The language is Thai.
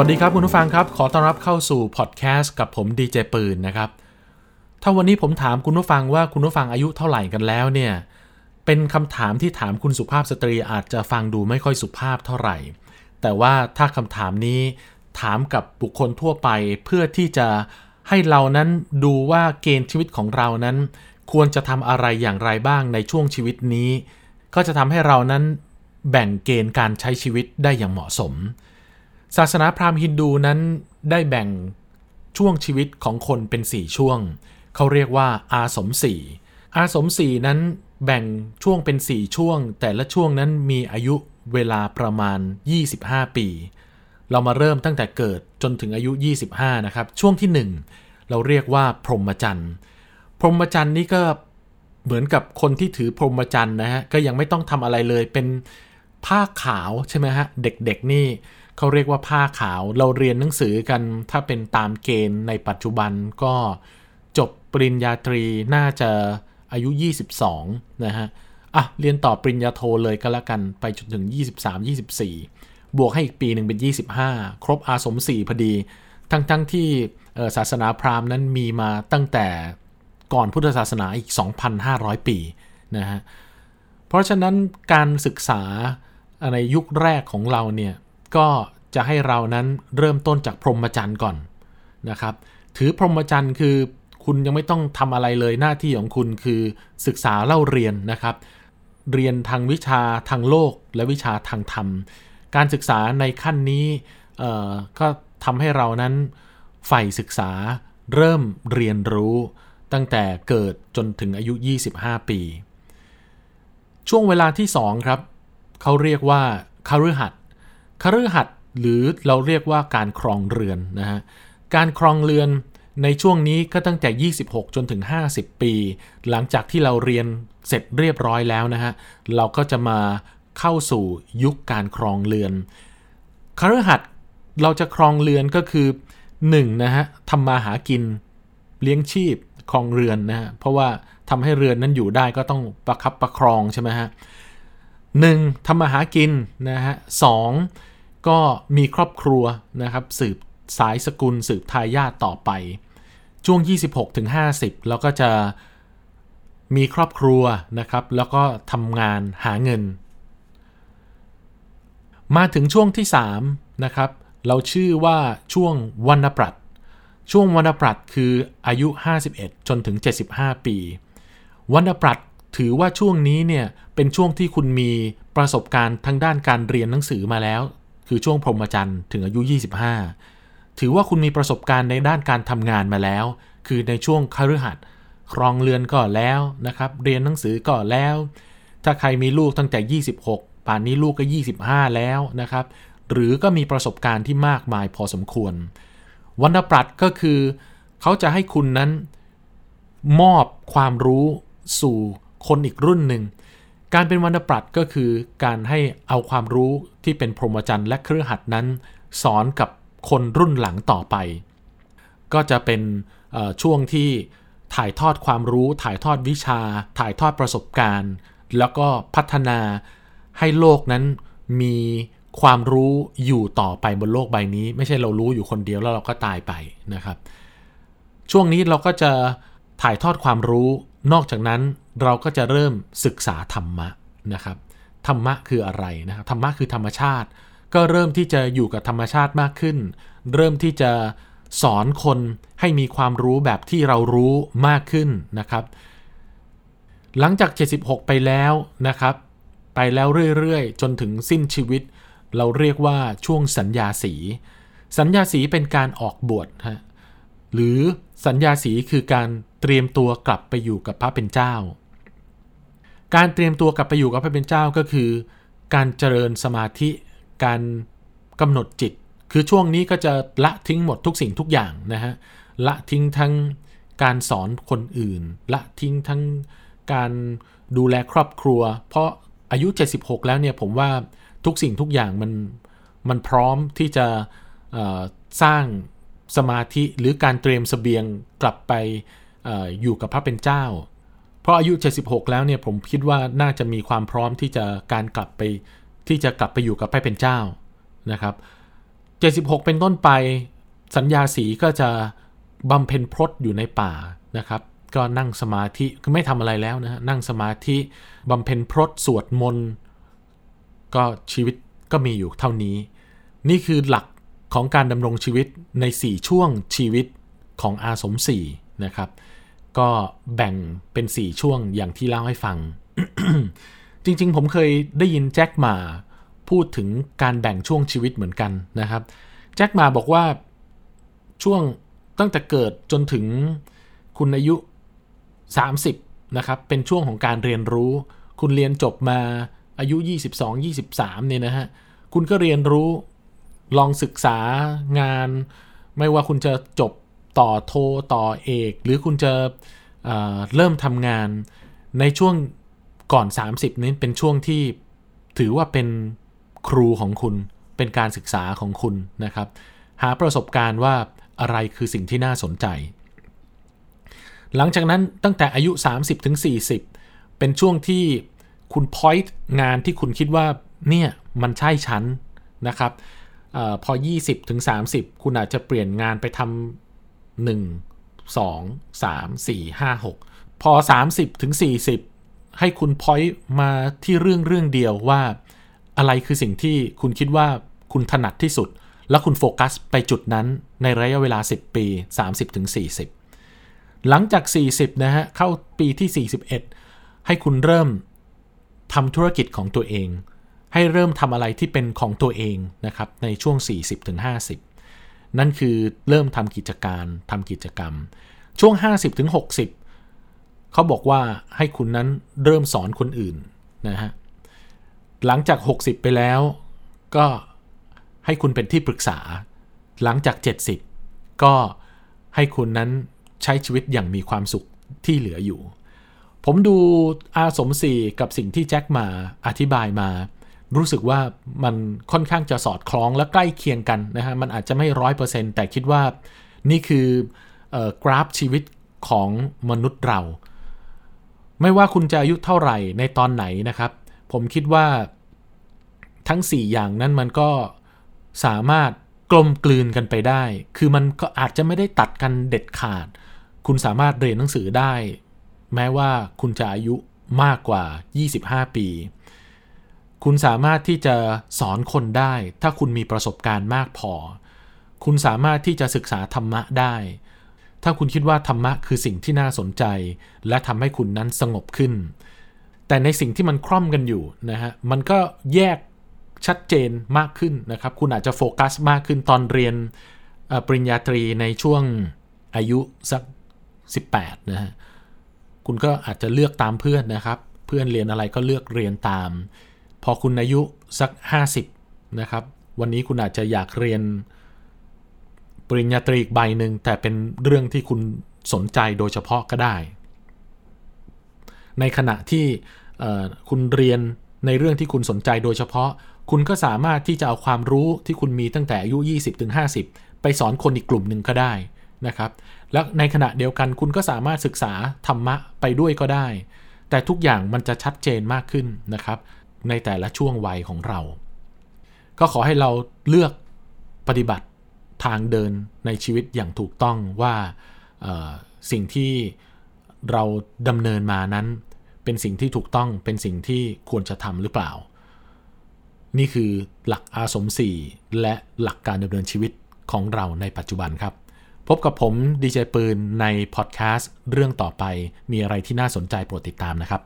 วัสดีครับคุณผู้ฟังครับ ขอต้อนรับเข้าสู่พอดแคสต์กับผมดีเจปืนนะครับ ถ้าวันนี้ผมถามคุณผู้ฟังว่าคุณผู้ฟังอายุเท่าไหร่กันแล้วเนี่ย เป็นคำถามที่ถามคุณสุภาพสตรีอาจจะฟังดูไม่ค่อยสุภาพเท่าไหร่ แต่ว่าถ้าคำถามนี้ถามกับบุคคลทั่วไปเพื่อที่จะให้เรานั้นดูว่าเกณฑ์ชีวิตของเรานั้น ควรจะทำอะไรอย่างไรบ้างในช่วงชีวิตนี้ ก็จะทำให้เรานั้นแบ่งเกณฑ์การใช้ชีวิตได้อย่างเหมาะสม ศาสนาพราหมณ์ฮินดูนั้นได้แบ่งช่วงชีวิตของคนเป็น 4 ช่วง เขาเรียกว่าอาสมสี่อาสมสี่นั้นแบ่งช่วงเป็น 4 ช่วง แต่ละช่วงนั้นมีอายุเวลาประมาณ 25 ปี เรามาเริ่มตั้งแต่เกิดจนถึงอายุ 25 นะครับ ช่วงที่ 1 เราเรียกว่าพรหมจรรย์ พรหมจรรย์นี่ก็เหมือนกับคนที่ถือพรหมจรรย์นะฮะ ก็ยังไม่ต้องทำอะไรเลย เป็นผ้าขาวใช่ไหมฮะ เด็กๆนี่ เขาเรียกว่าผ้าขาวเราเรียนหนังสือกันถ้าเป็นตามเกณฑ์ในปัจจุบันก็จบปริญญาตรีน่าจะอายุ 22 นะฮะ อะ เรียนต่อปริญญาโทเลยก็แล้วกันไปจนถึง 23 24 บวกให้อีกปีหนึ่งเป็น 25 ครบอาสม4พอดี ทั้งๆทที่ศาสนาพราหมณ์นั้นมีมาตั้งแต่ก่อนพุทธศาสนาอีก 2,500 ปีนะฮะ เพราะฉะนั้นการศึกษาในยุคแรกของเราเนี่ย ก็จะให้เรานั้นเริ่มต้นจากพรหมจรรย์ก่อนนะครับ ถือพรหมจรรย์คือคุณยังไม่ต้องทำอะไรเลยหน้าที่ของคุณคือศึกษาเล่าเรียนนะครับ เรียนทางวิชาทางโลกและวิชาทางธรรม การศึกษาในขั้นนี้ก็ทำให้เรานั้นใฝ่ศึกษาเริ่มเรียนรู้ตั้งแต่เกิดจนถึงอายุ 25 ปี ช่วงเวลาที่ 2 ครับ เขาเรียกว่าคฤหัสถ คฤหัสถ์หรือเราเรียกว่าการครองเรือนนะฮะการครองเรือนในช่วงนี้ก็ตั้งแต่ 26 จนถึง 50 ปี หลังจากที่เราเรียนเสร็จเรียบร้อยแล้วนะฮะเราก็จะมาเข้าสู่ยุคการครองเรือนคฤหัสถ์เราจะครองเรือนก็คือ1นะฮะทำมาหากินเลี้ยงชีพครองเรือนนะฮะเพราะว่าทำให้เรือนนั้นอยู่ได้ก็ต้องประคับประครองใช่ไหมฮะหนึ่งทำมาหากินนะฮะสอง ก็มีครอบครัวนะครับสืบสายสกุลสืบทายาทต่อไป ช่วง 26ถึง50แล้วก็จะมีครอบครัวนะครับ แล้วก็ทำงานหาเงิน มาถึงช่วงที่ 3 นะครับ เราชื่อว่าช่วงวันปรัตช่วงวันปรัตคืออายุ 51 จนถึง 75 ปีวันปรัตถือว่าช่วงนี้เนี่ยเป็นช่วงที่คุณมีประสบการณ์ทางด้านการเรียนหนังสือมาแล้ว คือช่วงพรหมจรรย์ถึงอายุ 25 ถือว่าคุณมีประสบการณ์ในด้านการทำงานมาแล้ว คือในช่วงคฤหัสถ์ครองเรือนก็แล้วนะครับ เรียนหนังสือก็แล้ว ถ้าใครมีลูกตั้งแต่ 26 ป่านนี้ลูกก็ 25 แล้วนะครับ หรือก็มีประสบการณ์ที่มากมายพอสมควรวรรณปรัตก็คือ เขาจะให้คุณนั้นมอบความรู้สู่คนอีกรุ่นหนึ่ง การเป็นวรรณปรัตก็คือการให้เอาความรู้ที่เป็นพรหมจรรย์และเครือขัดนั้น สอนกับคนรุ่นหลังต่อไป ก็จะเป็นช่วงที่ถ่ายทอดความรู้ ถ่ายทอดวิชา ถ่ายทอดประสบการณ์ แล้วก็พัฒนาให้โลกนั้นมีความรู้อยู่ต่อไปบนโลกใบนี้ ไม่ใช่เรารู้อยู่คนเดียวแล้วเราก็ตายไปนะครับ ช่วงนี้เราก็จะถ่ายทอดความรู้นอกจากนั้น เราก็จะเริ่มศึกษาธรรมะนะครับธรรมะคืออะไรนะครับธรรมะคือธรรมชาติ ก็เริ่มที่จะอยู่กับธรรมชาติมากขึ้น เริ่มที่จะสอนคนให้มีความรู้แบบที่เรารู้มากขึ้นนะครับ หลังจาก 76 ไปแล้วนะครับ ไปแล้วเรื่อยๆ จนถึงสิ้นชีวิต เราเรียกว่าช่วงสัญญาสี สัญญาสีเป็นการออกบวชฮะหรือสัญญาสีคือการเตรียมตัวกลับไปอยู่กับพระเป็นเจ้า การเตรียมตัวกลับไปอยู่กับพระเป็นเจ้าก็คือ การเจริญสมาธิ การกำหนดจิต คือช่วงนี้ก็จะละทิ้งหมดทุกสิ่งทุกอย่างนะฮะ ละทิ้งทั้งการสอนคนอื่น ละทิ้งทั้งการดูแลครอบครัว เพราะอายุ 76 แล้วเนี่ยผมว่าทุกสิ่งทุกอย่างมันมันพร้อมที่จะสร้างสมาธิหรือการเตรียมสเสบียงกลับไปออยู่กับพระเป็นเจ้า เพราะอายุ 76 แล้วเนี่ยผมคิดว่าน่าจะมีความพร้อมที่จะการกลับไปที่จะกลับไปอยู่กับพระเป็นเจ้านะครับ 76 เป็นต้นไปสัญญาสีก็จะบำเพ็ญพรตอยู่ในป่านะครับ ก็นั่งสมาธิคือไม่ทำอะไรแล้วนะนั่งสมาธิบำเพ็ญพรตสวดมนต์ก็ชีวิตก็มีอยู่เท่านี้ นี่คือหลักของการดำรงชีวิตใน 4 ช่วงชีวิตของอาสมศรีนะครับ ก็แบ่งเป็น 4 ช่วงอย่างที่เล่าให้ฟัง จริงๆ ผมเคยได้ยินแจ็คมาพูดถึงการแบ่งช่วงชีวิตเหมือนกันนะครับ แจ็คมาบอกว่าช่วงตั้งแต่เกิดจนถึงคุณอายุ 30 นะครับ เป็นช่วงของการเรียนรู้ คุณเรียนจบมาอายุ 22 23 เนี่ยนะฮะ คุณก็เรียนรู้ลองศึกษางาน ไม่ว่าคุณจะจบ ต่อโทต่อเอก หรือคุณจะเเริ่มทำงานในช่วงก่อน 30 นี้เป็นช่วงที่ถือว่าเป็นครูของคุณเป็นการศึกษาของคุณนะครับ หาประสบการณ์ว่าอะไรคือสิ่งที่น่าสนใจ หลังจากนั้นตั้งแต่อายุ 30ถึง40เป็นช่วงที่คุณ point งานที่คุณคิดว่าเนี่ยมันใช่ชั้นนะครับอพอ 20ถึง30คุณอาจจะเปลี่ยนงานไปทำ 1 2 3 4 5 6 พอ 30ถึง40 ให้คุณ point มาที่เรื่องเรื่องเดียวว่า อะไรคือสิ่งที่คุณคิดว่าคุณถนัดที่สุด แล้วคุณโฟกัสไปจุดนั้นในระยะเวลา 10 ปี 30-40 หลังจาก 40 นะฮะ เข้าปีที่ 41 ให้คุณเริ่มทำธุรกิจของตัวเอง ให้เริ่มทำอะไรที่เป็นของตัวเองนะครับในช่วง 40-50 นั่นคือเริ่มทำกิจการทำกิจกรรม ช่วง 50-60เขาบอกว่าให้คุณนั้นเริ่มสอนคนอื่นนะฮะหลังจาก 60 ไปแล้ว ก็ให้คุณเป็นที่ปรึกษา หลังจาก 70 ก็ให้คุณนั้นใช้ชีวิตอย่างมีความสุขที่เหลืออยู่ ผมดูอาสมศรีกับสิ่งที่แจ็คมาอธิบายมา รู้สึกว่ามันค่อนข้างจะสอดคล้องและใกล้เคียงกันนะฮะมันอาจจะไม่ร้อยเปอร์เซ็นต์แต่คิดว่านี่คือกราฟชีวิตของมนุษย์เรา ไม่ว่าคุณจะอายุเท่าไหร่ในตอนไหนนะครับ ผมคิดว่าทั้ง 4 อย่างนั้นมันก็สามารถกลมกลืนกันไปได้ คือมันก็อาจจะไม่ได้ตัดกันเด็ดขาด คุณสามารถเรียนหนังสือได้ แม้ว่าคุณจะอายุมากกว่า 25 ปี คุณสามารถที่จะสอนคนได้ ถ้าคุณมีประสบการณ์มากพอ คุณสามารถที่จะศึกษาธรรมะได้ ถ้าคุณคิดว่าธรรมะคือสิ่งที่น่าสนใจ และทำให้คุณนั้นสงบขึ้น แต่ในสิ่งที่มันคล่อมกันอยู่นะฮะมันก็แยกชัดเจนมากขึ้นนะครับ คุณอาจจะโฟกัสมากขึ้นตอนเรียนปริญญาตรีในช่วงอายุสัก 18นะฮะคุณก็อาจจะเลือกตามเพื่อนนะครับ เพื่อนเรียนอะไรก็เลือกเรียนตาม พอคุณอายุสัก 50 นะครับ วันนี้คุณอาจจะอยากเรียนปริญญาตรีอีกใบหนึ่งแต่เป็นเรื่องที่คุณสนใจโดยเฉพาะก็ได้ ในขณะที่คุณเรียนในเรื่องที่คุณสนใจโดยเฉพาะ คุณก็สามารถที่จะเอาความรู้ที่คุณมีตั้งแต่อายุ 20-50 ไปสอนคนอีกกลุ่มหนึ่งก็ได้นะครับ และในขณะเดียวกันคุณก็สามารถศึกษาธรรมะไปด้วยก็ได้ แต่ทุกอย่างมันจะชัดเจนมากขึ้นนะครับ ในแต่ละช่วงวัยของเรา ก็ขอให้เราเลือกปฏิบัติทางเดินในชีวิตอย่างถูกต้องว่าสิ่งที่เราดำเนินมานั้น เป็นสิ่งที่ถูกต้องเป็นสิ่งที่ควรจะทำหรือเปล่า นี่คือหลักอาสมสี่และหลักการดำเนินชีวิตของเราในปัจจุบันครับ พบกับผมดีเจปืนในพอดแคสต์เรื่องต่อไปมีอะไรที่น่าสนใจโปรดติดตามนะครับ